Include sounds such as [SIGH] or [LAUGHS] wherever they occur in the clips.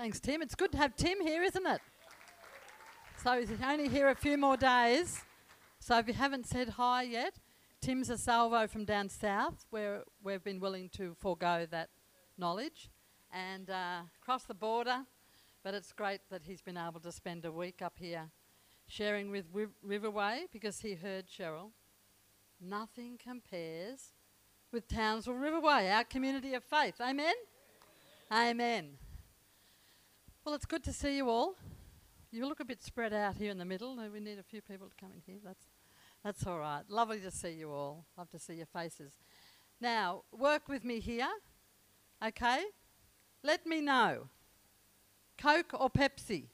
Thanks, Tim. It's good to have Tim here, isn't it? So he's only here a few more days. So if you haven't said hi yet, Tim's a salvo from down south, where we've been willing to forego that knowledge and uh, cross the border. But it's great that he's been able to spend a week up here sharing with Wi- Riverway because he heard Cheryl. Nothing compares with Townsville Riverway, our community of faith. Amen? Amen. Well, it's good to see you all. You look a bit spread out here in the middle. We need a few people to come in here. That's, that's all right. Lovely to see you all. Love to see your faces. Now, work with me here, okay? Let me know. Coke or Pepsi?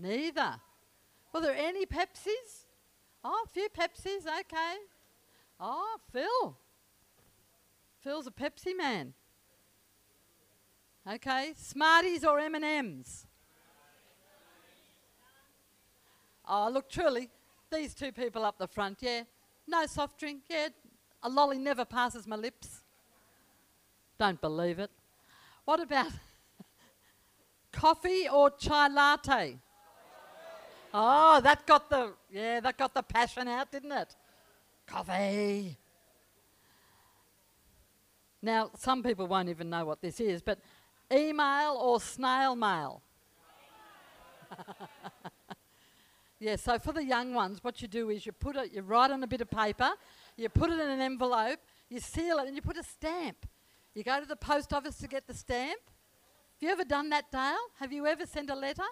Neither. Were there any Pepsis? Oh, a few Pepsis, okay. Oh, Phil. Phil's a Pepsi man. Okay, Smarties or M&Ms? Oh, look, truly, these two people up the front, yeah. No soft drink, yeah. A lolly never passes my lips. Don't believe it. What about [LAUGHS] coffee or chai latte? Oh, that got the yeah, that got the passion out, didn't it? Coffee. Now, some people won't even know what this is, but email or snail mail? [LAUGHS] yeah, so for the young ones, what you do is you put it, you write on a bit of paper, you put it in an envelope, you seal it, and you put a stamp. You go to the post office to get the stamp. Have you ever done that, Dale? Have you ever sent a letter?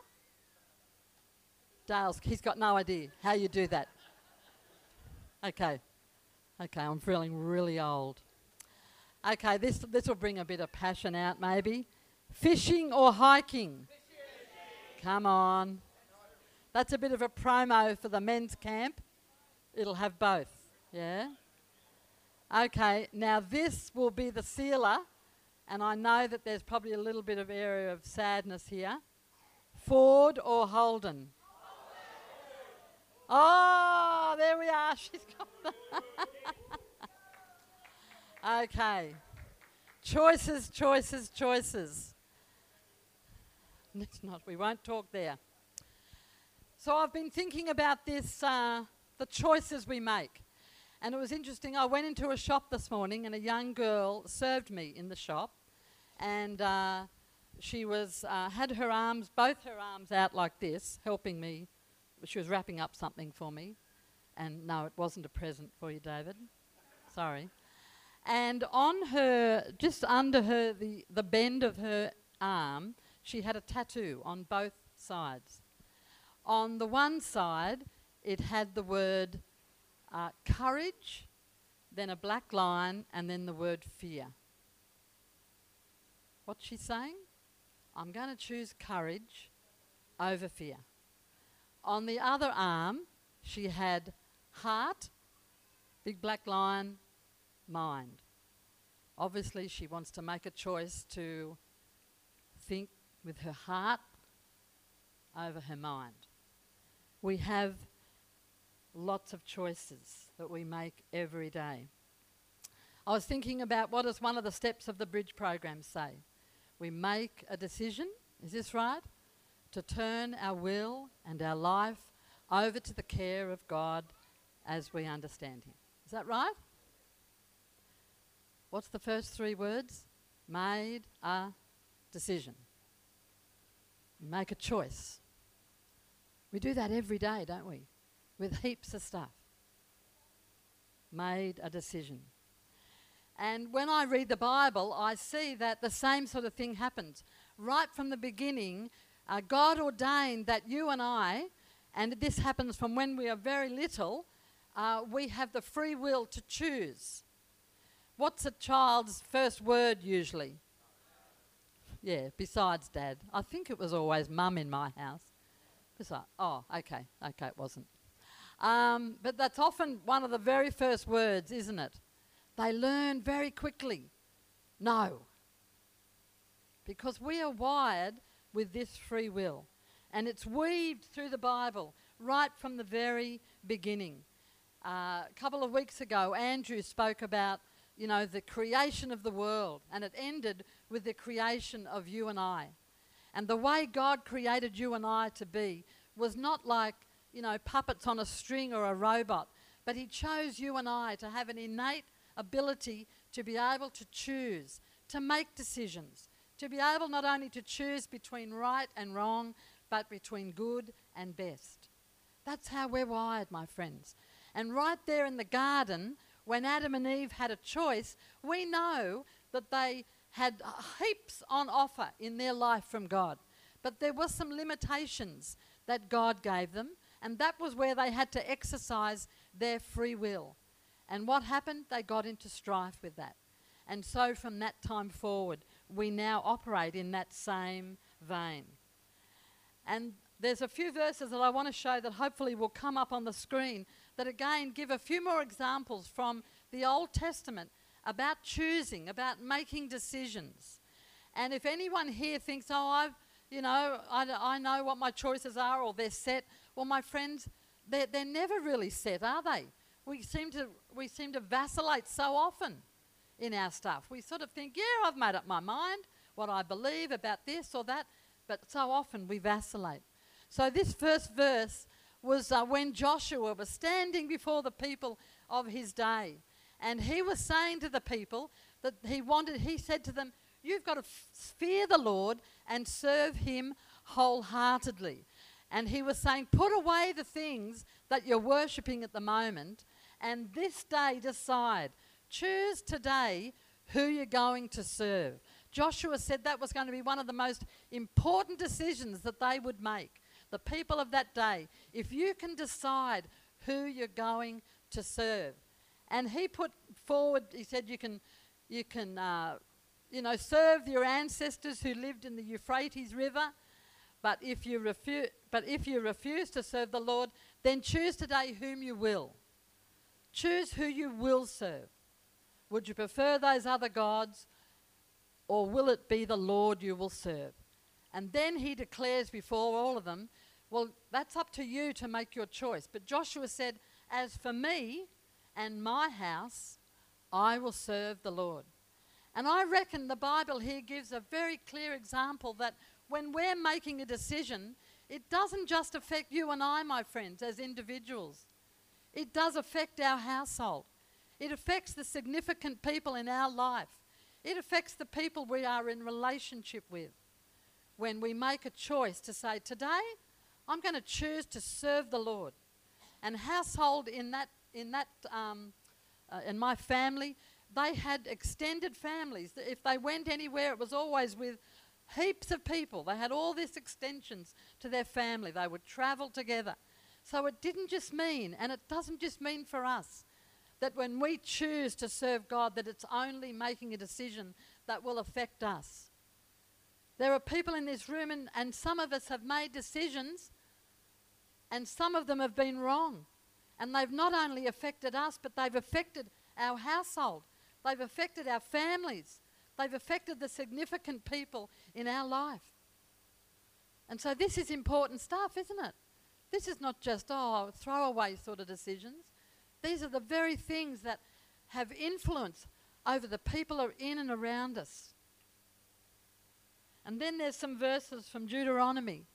Dale's, he's got no idea how you do that. Okay. Okay, I'm feeling really old. Okay, this this will bring a bit of passion out maybe. Fishing or hiking? Come on. That's a bit of a promo for the men's camp. It'll have both. Yeah? Okay, now this will be the sealer, and I know that there's probably a little bit of area of sadness here. Ford or Holden? Oh, there we are. [LAUGHS] She's got [LAUGHS] Okay. Choices, choices, choices. [LAUGHS] Let's not, we won't talk there. So I've been thinking about this, uh, the choices we make. And it was interesting. I went into a shop this morning and a young girl served me in the shop. And uh, she was, uh, had her arms, both her arms out like this, helping me. She was wrapping up something for me. And no, it wasn't a present for you, David. Sorry and on her, just under her, the, the bend of her arm, she had a tattoo on both sides. On the one side, it had the word uh, courage, then a black line, and then the word fear. What's she saying? I'm going to choose courage over fear. On the other arm, she had heart, big black line, mind. Obviously, she wants to make a choice to think with her heart over her mind. We have lots of choices that we make every day. I was thinking about what does one of the steps of the bridge program say? We make a decision, is this right? To turn our will and our life over to the care of God as we understand Him. Is that right? What's the first three words? Made a decision. Make a choice. We do that every day, don't we? With heaps of stuff. Made a decision. And when I read the Bible, I see that the same sort of thing happens. Right from the beginning, uh, God ordained that you and I, and this happens from when we are very little, uh, we have the free will to choose. What's a child's first word usually? Yeah, besides dad. I think it was always mum in my house. Besides, oh, okay, okay, it wasn't. Um, but that's often one of the very first words, isn't it? They learn very quickly. No. Because we are wired with this free will. And it's weaved through the Bible right from the very beginning. Uh, a couple of weeks ago, Andrew spoke about you know, the creation of the world, and it ended with the creation of you and I. And the way God created you and I to be was not like, you know, puppets on a string or a robot, but He chose you and I to have an innate ability to be able to choose, to make decisions, to be able not only to choose between right and wrong, but between good and best. That's how we're wired, my friends. And right there in the garden, when Adam and Eve had a choice, we know that they had heaps on offer in their life from God. But there were some limitations that God gave them, and that was where they had to exercise their free will. And what happened? They got into strife with that. And so from that time forward, we now operate in that same vein. And there's a few verses that I want to show that hopefully will come up on the screen that again give a few more examples from the Old Testament about choosing, about making decisions. And if anyone here thinks, oh, I've, you know, I, I know what my choices are or they're set, well, my friends, they're, they're never really set, are they? We seem, to, we seem to vacillate so often in our stuff. We sort of think, yeah, I've made up my mind, what I believe about this or that, but so often we vacillate. So, this first verse was uh, when Joshua was standing before the people of his day. And he was saying to the people that he wanted, he said to them, You've got to f- fear the Lord and serve him wholeheartedly. And he was saying, Put away the things that you're worshipping at the moment, and this day decide. Choose today who you're going to serve. Joshua said that was going to be one of the most important decisions that they would make the people of that day, if you can decide who you're going to serve. And he put forward, he said, you can, you can, uh, you know, serve your ancestors who lived in the Euphrates River. But if you refuse, but if you refuse to serve the Lord, then choose today whom you will. Choose who you will serve. Would you prefer those other gods, or will it be the Lord you will serve? And then he declares before all of them, Well, that's up to you to make your choice. But Joshua said, As for me and my house, I will serve the Lord. And I reckon the Bible here gives a very clear example that when we're making a decision, it doesn't just affect you and I, my friends, as individuals. It does affect our household. It affects the significant people in our life. It affects the people we are in relationship with when we make a choice to say, Today, I'm going to choose to serve the Lord. And household in that, in that, um, uh, in my family, they had extended families. If they went anywhere, it was always with heaps of people. They had all these extensions to their family. They would travel together. So it didn't just mean, and it doesn't just mean for us, that when we choose to serve God, that it's only making a decision that will affect us. There are people in this room, and, and some of us have made decisions, and some of them have been wrong. And they've not only affected us, but they've affected our household, they've affected our families, they've affected the significant people in our life. And so, this is important stuff, isn't it? This is not just, oh, throwaway sort of decisions. These are the very things that have influence over the people in and around us. And then there's some verses from Deuteronomy.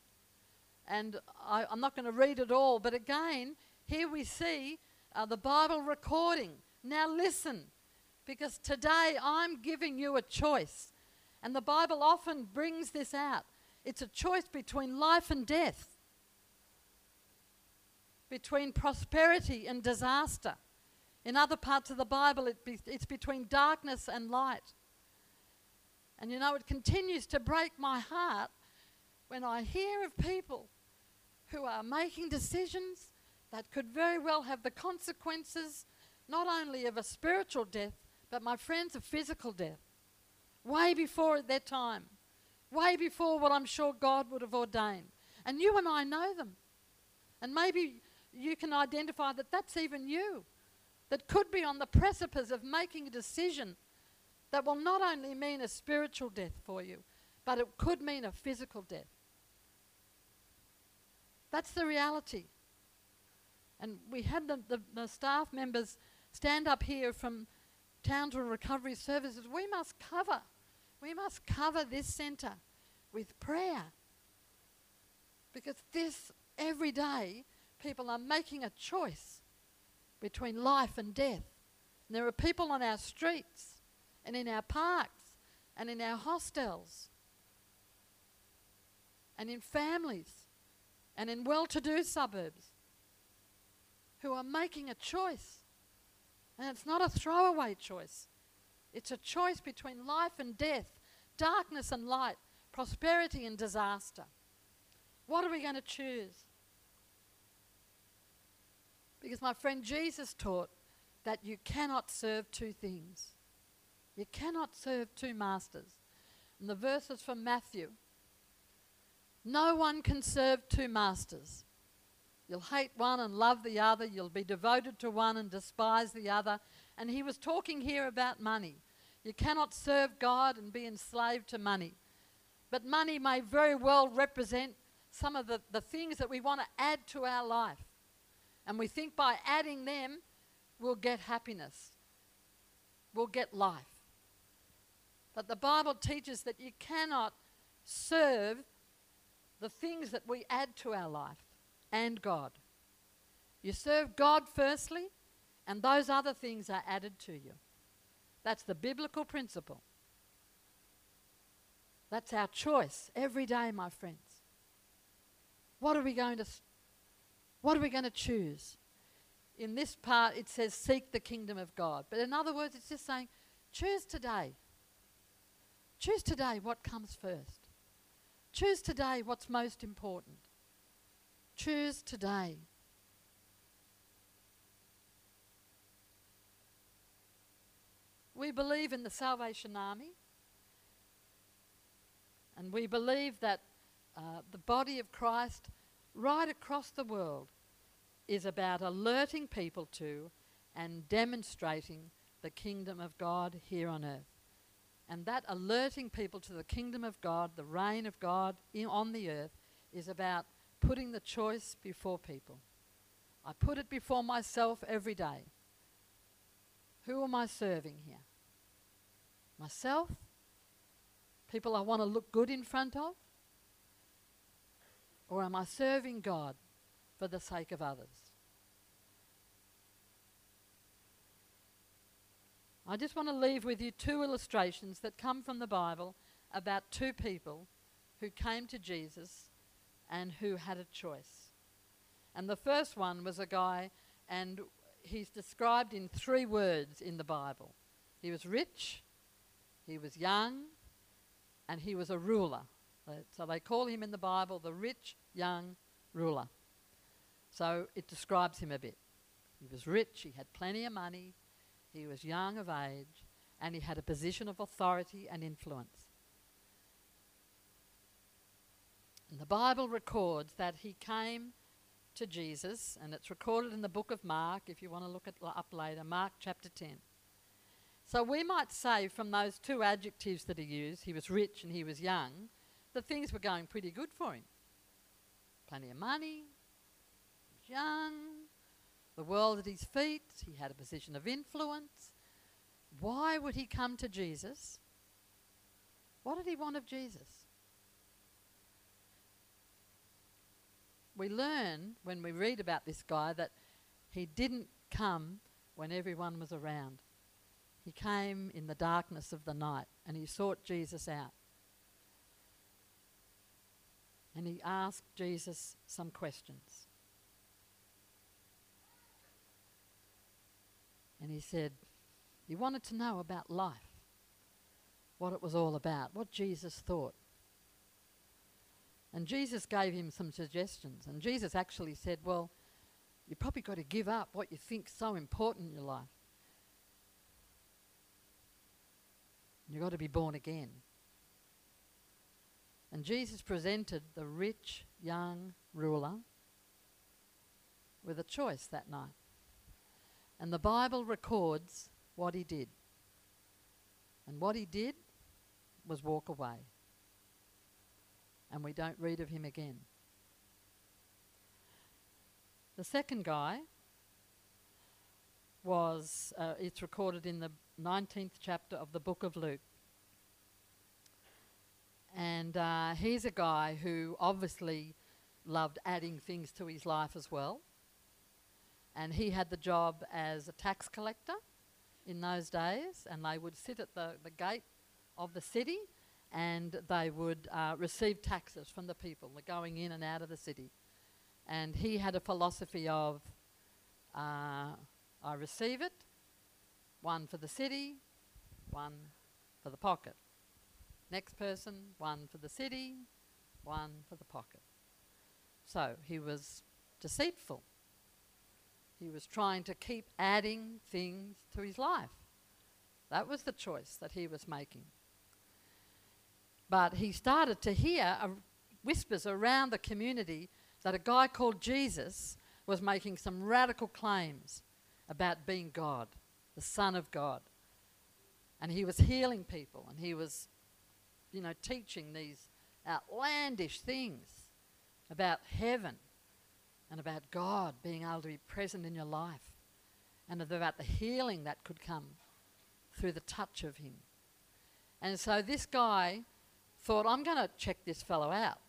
And I, am not going to read it all, but again, here we see uh, the Bible recording. Now listen, because today I'm giving you a choice. And the Bible often brings this out. It's a choice between life and death, between prosperity and disaster. In other parts of the Bible, it be, it's between darkness and light. And you know, it continues to break my heart when I hear of people who are making decisions that could very well have the consequences not only of a spiritual death, but my friends, a physical death. Way before their time. Way before what I'm sure God would have ordained. And you and I know them. And maybe you can identify that that's even you that could be on the precipice of making a decision that will not only mean a spiritual death for you, but it could mean a physical death. That's the reality. And we had the, the, the staff members stand up here from Townsville Recovery Services, we must cover, we must cover this centre with prayer. Because this, every day, people are making a choice between life and death. And there are people on our streets and in our parks and in our hostels and in families and in well to do suburbs who are making a choice. And it's not a throwaway choice, it's a choice between life and death, darkness and light, prosperity and disaster. What are we going to choose? Because my friend Jesus taught that you cannot serve two things. You cannot serve two masters. And the verses from Matthew no one can serve two masters. You'll hate one and love the other. You'll be devoted to one and despise the other. And he was talking here about money. You cannot serve God and be enslaved to money. But money may very well represent some of the, the things that we want to add to our life. And we think by adding them, we'll get happiness, we'll get life. But the Bible teaches that you cannot serve the things that we add to our life and God. You serve God firstly, and those other things are added to you. That's the biblical principle. That's our choice every day, my friends. What are we going to what are we going to choose? In this part it says seek the kingdom of God. But in other words it's just saying choose today. Choose today what comes first. Choose today what's most important. Choose today. We believe in the Salvation Army, and we believe that uh, the body of Christ right across the world is about alerting people to and demonstrating the kingdom of God here on earth. And that alerting people to the kingdom of God, the reign of God in, on the earth, is about putting the choice before people. I put it before myself every day. Who am I serving here? Myself? People I want to look good in front of? Or am I serving God for the sake of others? I just want to leave with you two illustrations that come from the Bible about two people who came to Jesus and who had a choice. And the first one was a guy, and he's described in three words in the Bible he was rich, he was young, and he was a ruler. So they call him in the Bible the rich young ruler. So it describes him a bit. He was rich, he had plenty of money, he was young of age and he had a position of authority and influence. And the Bible records that he came to Jesus, and it's recorded in the book of Mark, if you want to look it up later, Mark chapter 10. So we might say from those two adjectives that he used, he was rich and he was young, that things were going pretty good for him. Plenty of money, young, the world at his feet, he had a position of influence. Why would he come to Jesus? What did he want of Jesus? We learn when we read about this guy that he didn't come when everyone was around. He came in the darkness of the night and he sought Jesus out. And he asked Jesus some questions. And he said, he wanted to know about life, what it was all about, what Jesus thought. And Jesus gave him some suggestions. And Jesus actually said, Well, you probably got to give up what you think so important in your life. You've got to be born again. And Jesus presented the rich young ruler with a choice that night. And the Bible records what he did. And what he did was walk away. And we don't read of him again. The second guy was, uh, it's recorded in the 19th chapter of the book of Luke. And uh, he's a guy who obviously loved adding things to his life as well. And he had the job as a tax collector in those days, and they would sit at the, the gate of the city and they would uh, receive taxes from the people going in and out of the city. And he had a philosophy of uh, I receive it, one for the city, one for the pocket. Next person, one for the city, one for the pocket. So he was deceitful. He was trying to keep adding things to his life. That was the choice that he was making. But he started to hear whispers around the community that a guy called Jesus was making some radical claims about being God, the Son of God. And he was healing people and he was, you know, teaching these outlandish things about heaven and about God being able to be present in your life and about the healing that could come through the touch of him. And so this guy thought, I'm going to check this fellow out.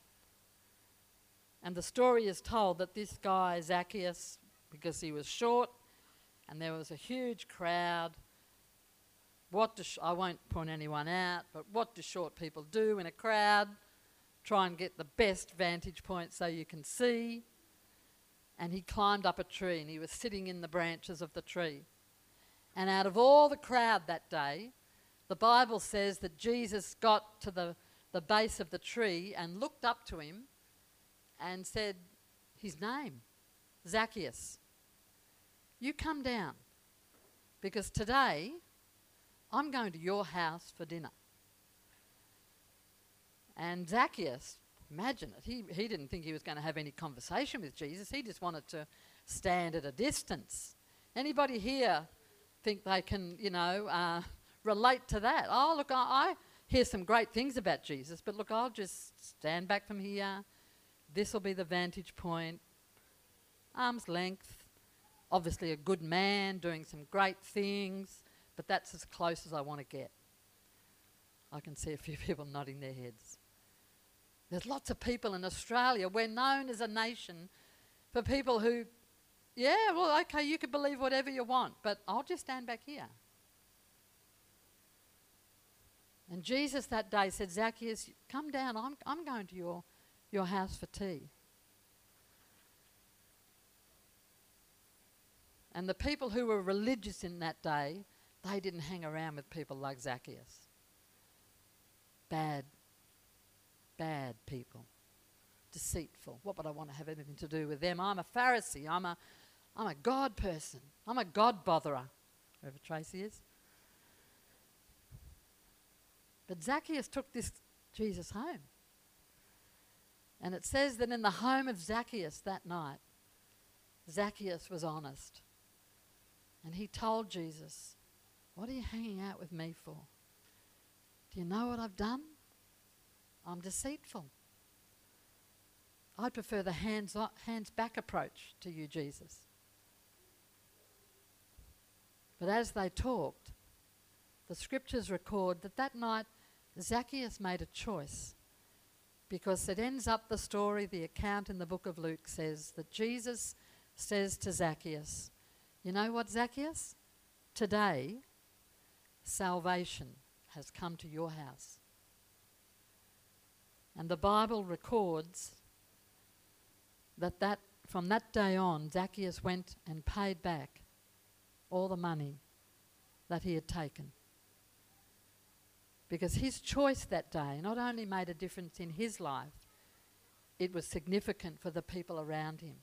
And the story is told that this guy, Zacchaeus, because he was short and there was a huge crowd, what do sh- I won't point anyone out, but what do short people do in a crowd? Try and get the best vantage point so you can see. And he climbed up a tree and he was sitting in the branches of the tree. And out of all the crowd that day, the Bible says that Jesus got to the, the base of the tree and looked up to him and said his name, Zacchaeus. You come down because today I'm going to your house for dinner. And Zacchaeus, imagine it, he, he didn't think he was going to have any conversation with Jesus. He just wanted to stand at a distance. Anybody here think they can, you know, uh, relate to that? Oh, look, I, I hear some great things about Jesus, but look, I'll just stand back from here this will be the vantage point. Arm's length. Obviously, a good man doing some great things, but that's as close as I want to get. I can see a few [LAUGHS] people nodding their heads. There's lots of people in Australia. We're known as a nation for people who, yeah, well, okay, you can believe whatever you want, but I'll just stand back here. And Jesus that day said, Zacchaeus, come down. I'm, I'm going to your your house for tea. And the people who were religious in that day, they didn't hang around with people like Zacchaeus. Bad, bad people. Deceitful. What would I want to have anything to do with them? I'm a Pharisee. I'm a, I'm a God person. I'm a God botherer. Whoever Tracy is. But Zacchaeus took this Jesus home. And it says that in the home of Zacchaeus that night, Zacchaeus was honest. And he told Jesus, What are you hanging out with me for? Do you know what I've done? I'm deceitful. I prefer the hands, hands back approach to you, Jesus. But as they talked, the scriptures record that that night Zacchaeus made a choice because it ends up the story, the account in the book of Luke says that Jesus says to Zacchaeus, You know what, Zacchaeus? Today, salvation has come to your house. And the Bible records that, that from that day on, Zacchaeus went and paid back all the money that he had taken because his choice that day not only made a difference in his life, it was significant for the people around him.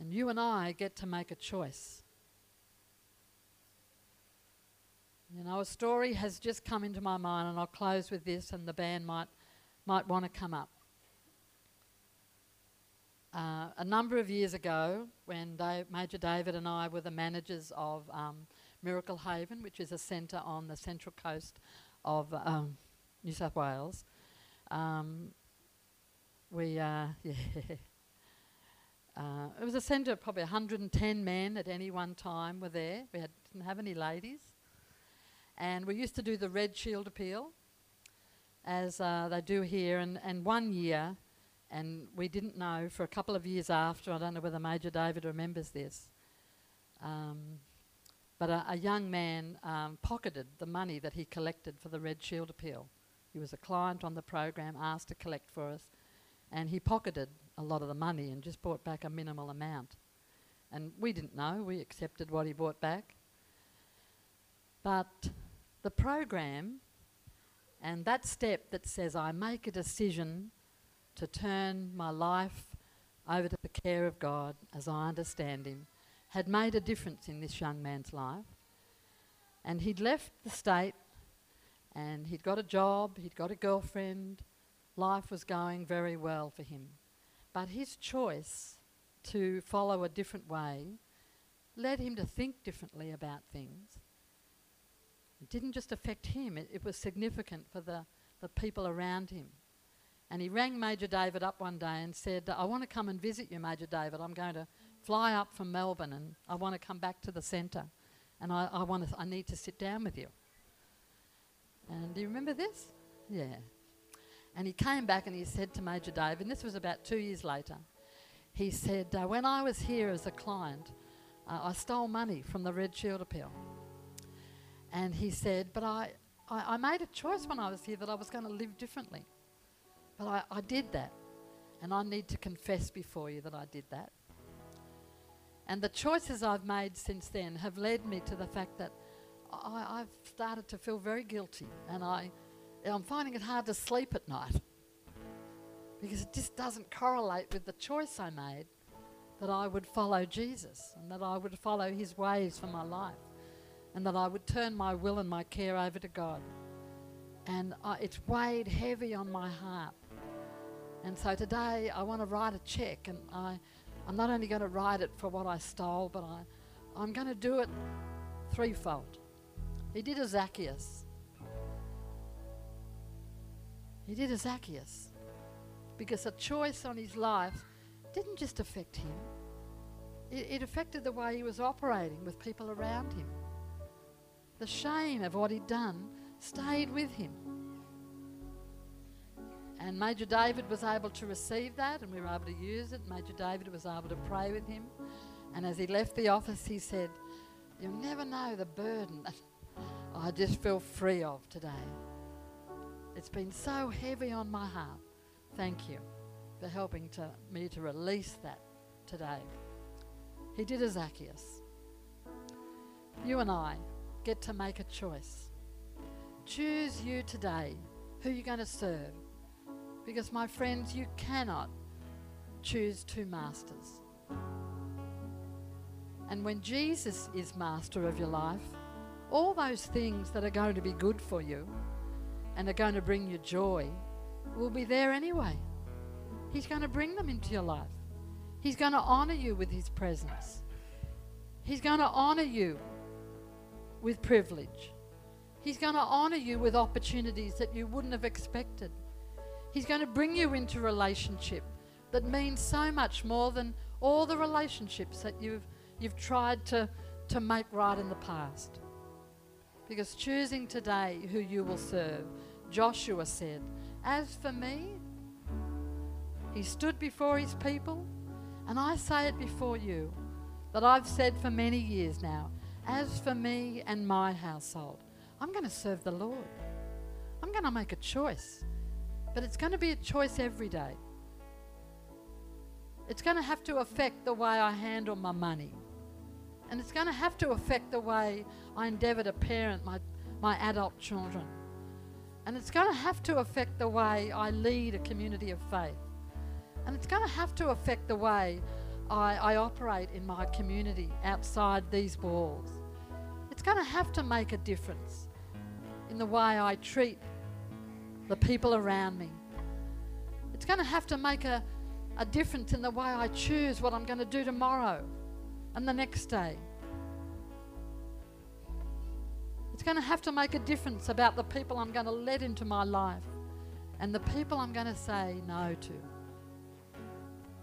And you and I get to make a choice. You know, a story has just come into my mind, and I'll close with this, and the band might, might want to come up. Uh, a number of years ago, when Dave, Major David and I were the managers of um, Miracle Haven, which is a centre on the central coast of um, New South Wales. Um, we, uh, [LAUGHS] yeah, uh, it was a centre of probably 110 men at any one time were there. We had, didn't have any ladies. And we used to do the Red Shield Appeal, as uh, they do here. And, and one year, and we didn't know for a couple of years after, I don't know whether Major David remembers this, um, but a, a, young man um, pocketed the money that he collected for the Red Shield Appeal. He was a client on the program, asked to collect for us, and he pocketed a lot of the money and just brought back a minimal amount. And we didn't know, we accepted what he brought back. But the program and that step that says, I make a decision to turn my life over to the care of God as I understand Him, had made a difference in this young man's life. And he'd left the state and he'd got a job, he'd got a girlfriend, life was going very well for him. But his choice to follow a different way led him to think differently about things. It didn't just affect him, it, it was significant for the, the people around him. And he rang Major David up one day and said, I want to come and visit you, Major David. I'm going to fly up from Melbourne and I want to come back to the centre. And I, I, want to I need to sit down with you. And do you remember this? Yeah. And he came back and he said to Major David, and this was about two years later, he said, uh, When I was here as a client, uh, I stole money from the Red Shield Appeal. And he said, But I, I, I made a choice when I was here that I was going to live differently. But I, I did that. And I need to confess before you that I did that. And the choices I've made since then have led me to the fact that I, have started to feel very guilty. And I, I'm finding it hard to sleep at night because it just doesn't correlate with the choice I made that I would follow Jesus and that I would follow his ways for my life and that I would turn my will and my care over to God. And uh, it's weighed heavy on my heart. And so today I want to write a check, and I, I'm not only going to write it for what I stole, but I, I'm going to do it threefold. He did a Zacchaeus. He did a Zacchaeus because a choice on his life didn't just affect him, it, it affected the way he was operating with people around him. The shame of what he'd done stayed with him. And Major David was able to receive that, and we were able to use it. Major David was able to pray with him. And as he left the office, he said, You'll never know the burden that [LAUGHS] I just feel free of today. It's been so heavy on my heart. Thank you for helping to, me to release that today. He did a Zacchaeus. You and I get to make a choice. Choose you today who you're going to serve. Because, my friends, you cannot choose two masters. And when Jesus is master of your life, all those things that are going to be good for you and are going to bring you joy will be there anyway. He's going to bring them into your life. He's going to honor you with His presence. He's going to honor you with privilege. He's going to honor you with opportunities that you wouldn't have expected. He's going to bring you into relationship that means so much more than all the relationships that you've, you've tried to, to make right in the past. Because choosing today who you will serve, Joshua said, As for me, he stood before his people, and I say it before you that I've said for many years now, as for me and my household, I'm going to serve the Lord. I'm going to make a choice, but it's going to be a choice every day. It's going to have to affect the way I handle my money. And it's going to have to affect the way I endeavour to parent my, my adult children. And it's going to have to affect the way I lead a community of faith. And it's going to have to affect the way I, I operate in my community outside these walls. Going to have to make a difference in the way I treat the people around me. It's going to have to make a, a difference in the way I choose what I'm going to do tomorrow and the next day. It's going to have to make a difference about the people I'm going to let into my life and the people I'm going to say no to.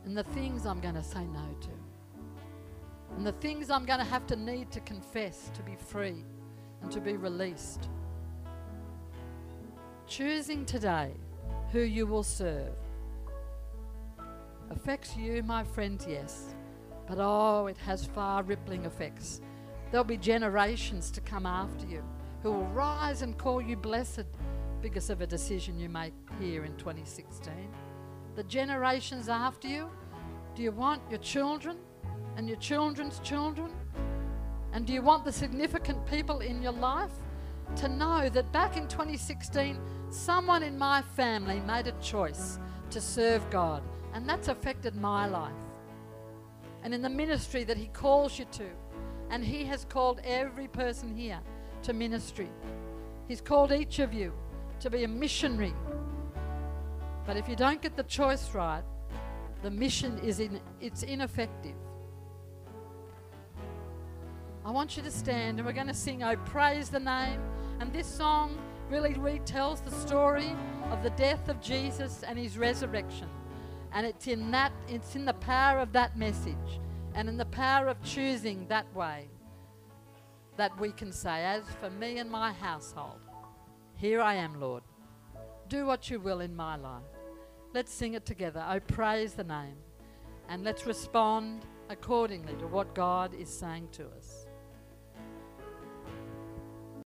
and the things I'm going to say no to, and the things I'm going to have to need to confess to be free and to be released. Choosing today who you will serve affects you, my friends, yes, but oh, it has far rippling effects. There'll be generations to come after you who will rise and call you blessed because of a decision you make here in 2016. The generations after you, do you want your children and your children's children? And do you want the significant people in your life to know that back in 2016, someone in my family made a choice to serve God, and that's affected my life? And in the ministry that He calls you to, and He has called every person here to ministry. He's called each of you to be a missionary. But if you don't get the choice right, the mission is in, it's ineffective. I want you to stand and we're going to sing Oh Praise the Name. And this song really retells the story of the death of Jesus and his resurrection. And it's in that it's in the power of that message and in the power of choosing that way that we can say, As for me and my household, here I am, Lord. Do what you will in my life. Let's sing it together. Oh, praise the name. And let's respond accordingly to what God is saying to us.